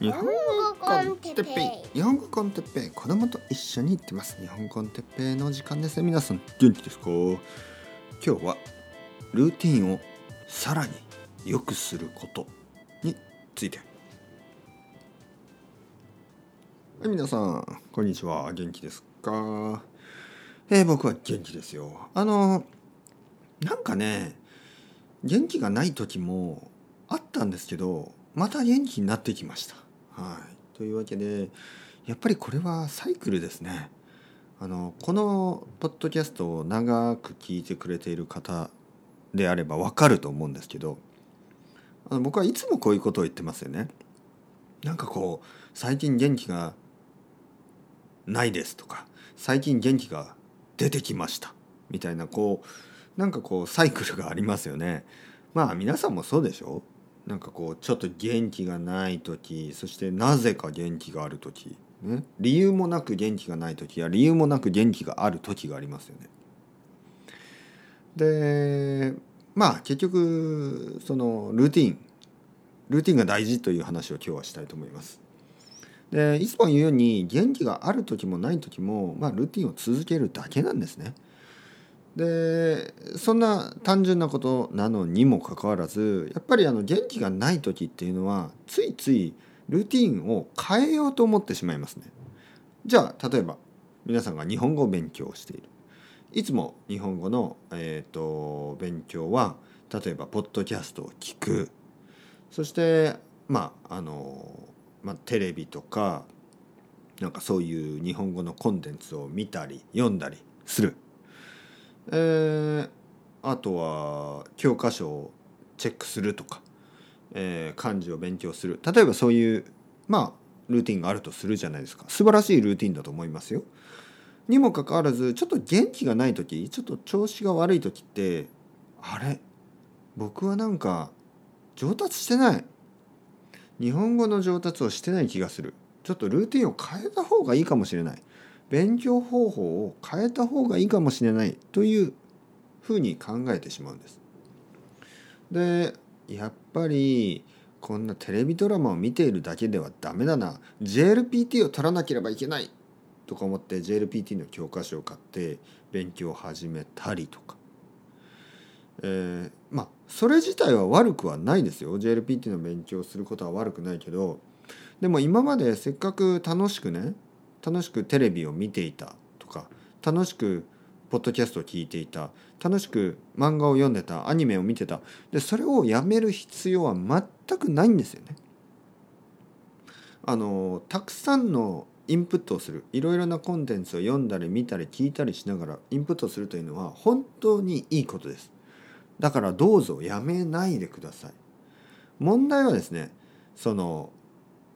日本語コンテッペイ。日本語コンテッペイ。子供と一緒に行ってます。日本語コンテッペイの時間です。ね皆さん元気ですか？今日はルーティンをさらに良くすることについて。はい皆さんこんにちは。元気ですか？えー、僕は元気ですよ。あのなんかね元気がない時もあったんですけどまた元気になってきました。はい、というわけでやっぱりこれはサイクルですね。あのこのポッドキャストを長く聞いてくれている方であれば分かると思うんですけどあの僕はいつもこういうことを言ってますよね。なんかこう最近元気がないですとか最近元気が出てきましたみたいなこうなんかこうサイクルがありますよね。まあ皆さんもそうでしょなんかこうちょっと元気がない時そしてなぜか元気がある時、ね、理由もなく元気がない時や理由もなく元気がある時がありますよね。でまあ結局そのルーティンルーティンが大事という話を今日はしたいと思います。でいつも言うように元気がある時もない時も、まあ、ルーティンを続けるだけなんですね。でそんな単純なことなのにもかかわらずやっぱりあの元気がない時っていうのはついついルーティンを変えようと思ってしまいますね。じゃあ例えば皆さんが日本語を勉強しているいつも日本語の、えーと、勉強は例えばポッドキャストを聞くそしてまああの、まあ、テレビとかなんかそういう日本語のコンテンツを見たり読んだりする。えー、あとは教科書をチェックするとか、えー、漢字を勉強する。例えばそういうまあルーティンがあるとするじゃないですか。素晴らしいルーティンだと思いますよ。にもかかわらずちょっと元気がない時ちょっと調子が悪い時ってあれ？僕はなんか上達してない。日本語の上達をしてない気がする。ちょっとルーティンを変えた方がいいかもしれない。勉強方法を変えた方がいいかもしれないというふうに考えてしまうんです。でやっぱりこんなテレビドラマを見ているだけではダメだな。JLPT を取らなければいけないとか思って JLPT の教科書を買って勉強を始めたりとか、えー、まあそれ自体は悪くはないですよ。JLPT の勉強をすることは悪くないけど。でも今までせっかく楽しくね楽しくテレビを見ていたとか楽しくポッドキャストを聞いていた楽しく漫画を読んでたアニメを見てたでそれをやめる必要は全くないんですよね。あのたくさんのインプットをするいろいろなコンテンツを読んだり見たり聞いたりしながらインプットするというのは本当にいいことです。だからどうぞやめないでください。問題はですねその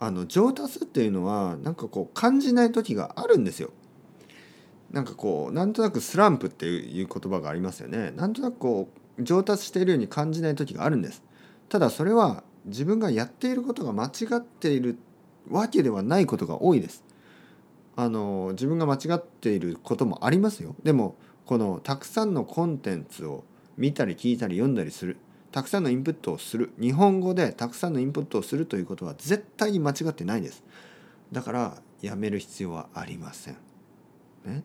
あの上達っていうのはなんかこう感じない時があるんですよ。なんかこうなんとなくスランプっていう言葉がありますよね。なんとなくこう上達しているように感じない時があるんです。ただそれは自分がやっていることが間違っているわけではないことが多いです。あの自分が間違っていることもありますよ。でもこのたくさんのコンテンツを見たり聞いたり読んだりするたくさんのインプットをする。日本語でたくさんのインプットをするということは絶対に間違ってないです。だからやめる必要はありません。ね。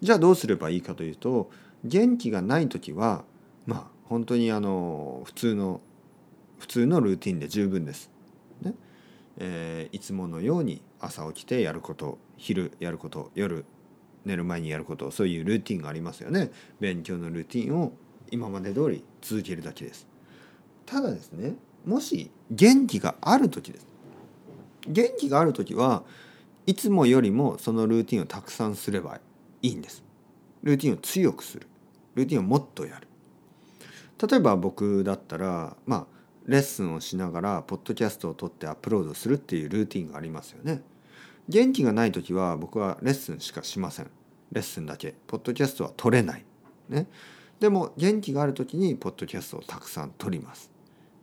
じゃあどうすればいいかというと元気がない時はまあ本当にあの普通の普通のルーティンで十分です。ね。えー、いつものように朝起きてやること昼やること夜寝る前にやることそういうルーティンがありますよね。勉強のルーティンを今まで通り続けるだけです。ただですねもし元気がある時です。元気がある時はいつもよりもそのルーティンをたくさんすればいいんです。ルーティンを強くする。ルーティンをもっとやる。例えば僕だったらまあレッスンをしながらポッドキャストを撮ってアップロードするっていうルーティンがありますよね。元気がない時は僕はレッスンしかしません。レッスンだけ。ポッドキャストは撮れない。ね。でも元気がある時にポッドキャストをたくさん撮ります。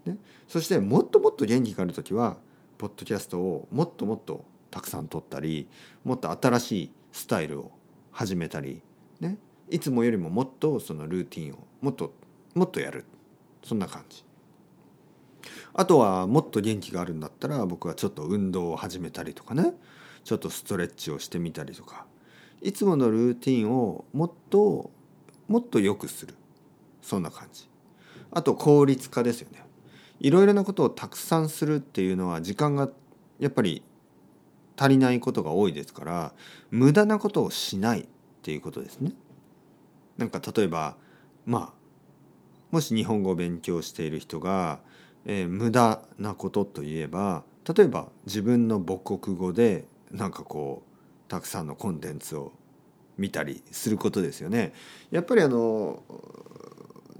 ね、そしてもっともっと元気がある時はポッドキャストをもっともっとたくさん撮ったりもっと新しいスタイルを始めたり、ね、いつもよりももっとそのルーティンをもっともっとやる。そんな感じ。あとはもっと元気があるんだったら僕はちょっと運動を始めたりとかね。ちょっとストレッチをしてみたりとか。いつものルーティンをもっともっと良くする。そんな感じ。あと効率化ですよね。いろいろなことをたくさんするっていうのは時間がやっぱり足りないことが多いですから無駄なことをしないっていうことですね。なんか例えばまあもし日本語を勉強している人が、えー、無駄なことといえば例えば自分の母国語でなんかこうたくさんのコンテンツを見たりすることですよね。やっぱりあの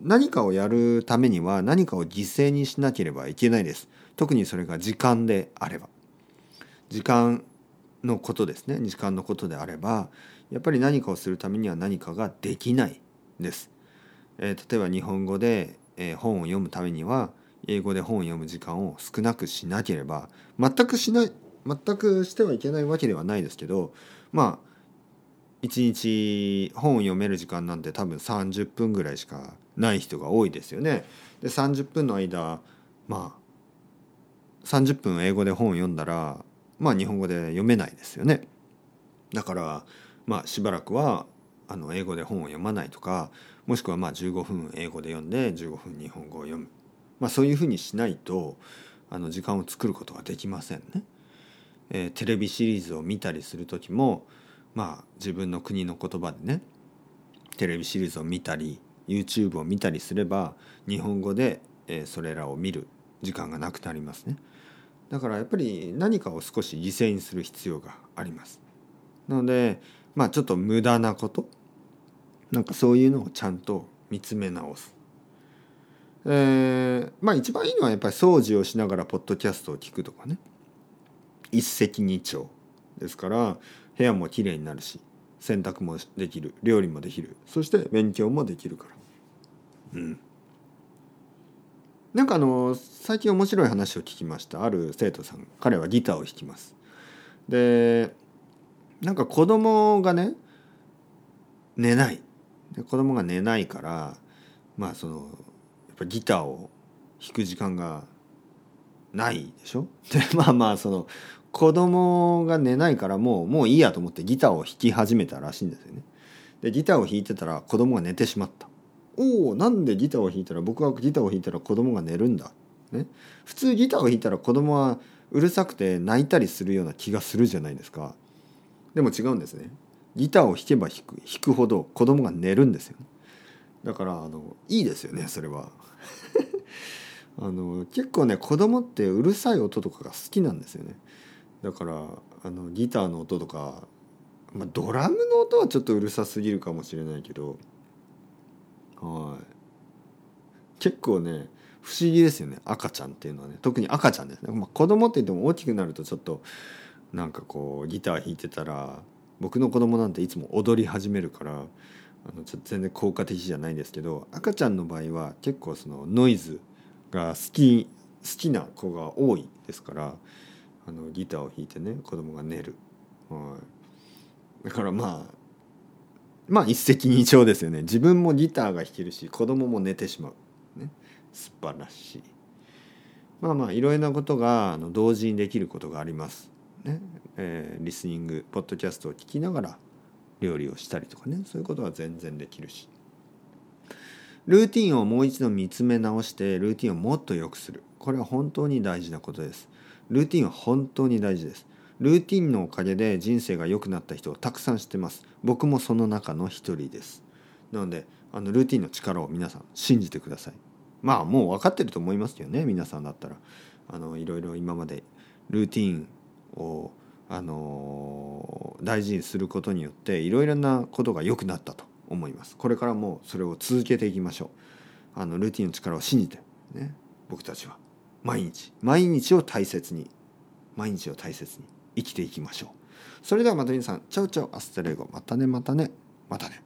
何かをやるためには何かを犠牲にしなければいけないです。特にそれが時間であれば。時間のことですね。時間のことであればやっぱり何かをするためには何かができないです。えー、例えば日本語で、えー、本を読むためには英語で本を読む時間を少なくしなければ全くしない全くしてはいけないわけではないですけどまあ一日本を読める時間なんて多分30分ぐらいしかない人が多いですよね。で30分の間まあ30分英語で本を読んだらまあ日本語で読めないですよね。だからまあしばらくはあの英語で本を読まないとかもしくはまあ15分英語で読んで15分日本語を読む、まあ、そういうふうにしないとあの時間を作ることができませんね。えー、テレビシリーズを見たりする時もまあ自分の国の言葉でねテレビシリーズを見たり YouTube を見たりすれば日本語で、え、それらを見る時間がなくなりますね。だからやっぱり何かを少し犠牲にする必要があります。なのでまあちょっと無駄なことなんかそういうのをちゃんと見つめ直す。えー、まあ一番いいのはやっぱり掃除をしながらポッドキャストを聞くとかね一石二鳥ですから部屋もきれいになるし洗濯もできる料理もできる。そして勉強もできるから。うん。なんかあの最近面白い話を聞きました。ある生徒さん。彼はギターを弾きます。でなんか子供がね寝ない。で子供が寝ないからまあそのやっぱギターを弾く時間がないでしょ？でまあまあその子供が寝ないからもうもういいやと思ってギターを弾き始めたらしいんですよね。でギターを弾いてたら子供が寝てしまった。おおなんでギターを弾いたら僕はギターを弾いたら子供が寝るんだ。ね、普通ギターを弾いたら子供はうるさくて泣いたりするような気がするじゃないですか。でも違うんですね。ギターを弾けば弾く弾くほど子供が寝るんですよ、だからあのいいですよねそれは。あの結構ね子供ってうるさい音とかが好きなんですよね。だからあのギターの音とか、まあ、ドラムの音はちょっとうるさすぎるかもしれないけどはい。結構ね不思議ですよね赤ちゃんっていうのはね。特に赤ちゃんですね、まあ、子供って言っても大きくなるとちょっとなんかこうギター弾いてたら僕の子供なんていつも踊り始めるからあのちょっと全然効果的じゃないんですけど赤ちゃんの場合は結構そのノイズが好き好きな子が多いですからあのギターを弾いてね子供が寝る、はい、だからまあまあ一石二鳥ですよね。自分もギターが弾けるし子供も寝てしまう、ね、素晴らしい。まあまあいろいろなことがあの同時にできることがあります。ね。えー、リスニングポッドキャストを聞きながら料理をしたりとかね。そういうことは全然できるし。ルーティンをもう一度見つめ直してルーティンをもっと良くする。これは本当に大事なことです。ルーティンは本当に大事です。ルーティンのおかげで人生が良くなった人をたくさん知ってます。僕もその中の一人です。なのであのルーティンの力を皆さん信じてください。まあもう分かってると思いますよね。皆さんだったら。あのいろいろ今までルーティンをあの大事にすることによっていろいろなことが良くなったと思います。これからもそれを続けていきましょう。あのルーティンの力を信じてね。僕たちは。毎日。毎日を大切に。毎日を大切に生きていきましょう。それではまた皆さん。チャウチャウアステレゴ。またねまたね。またね。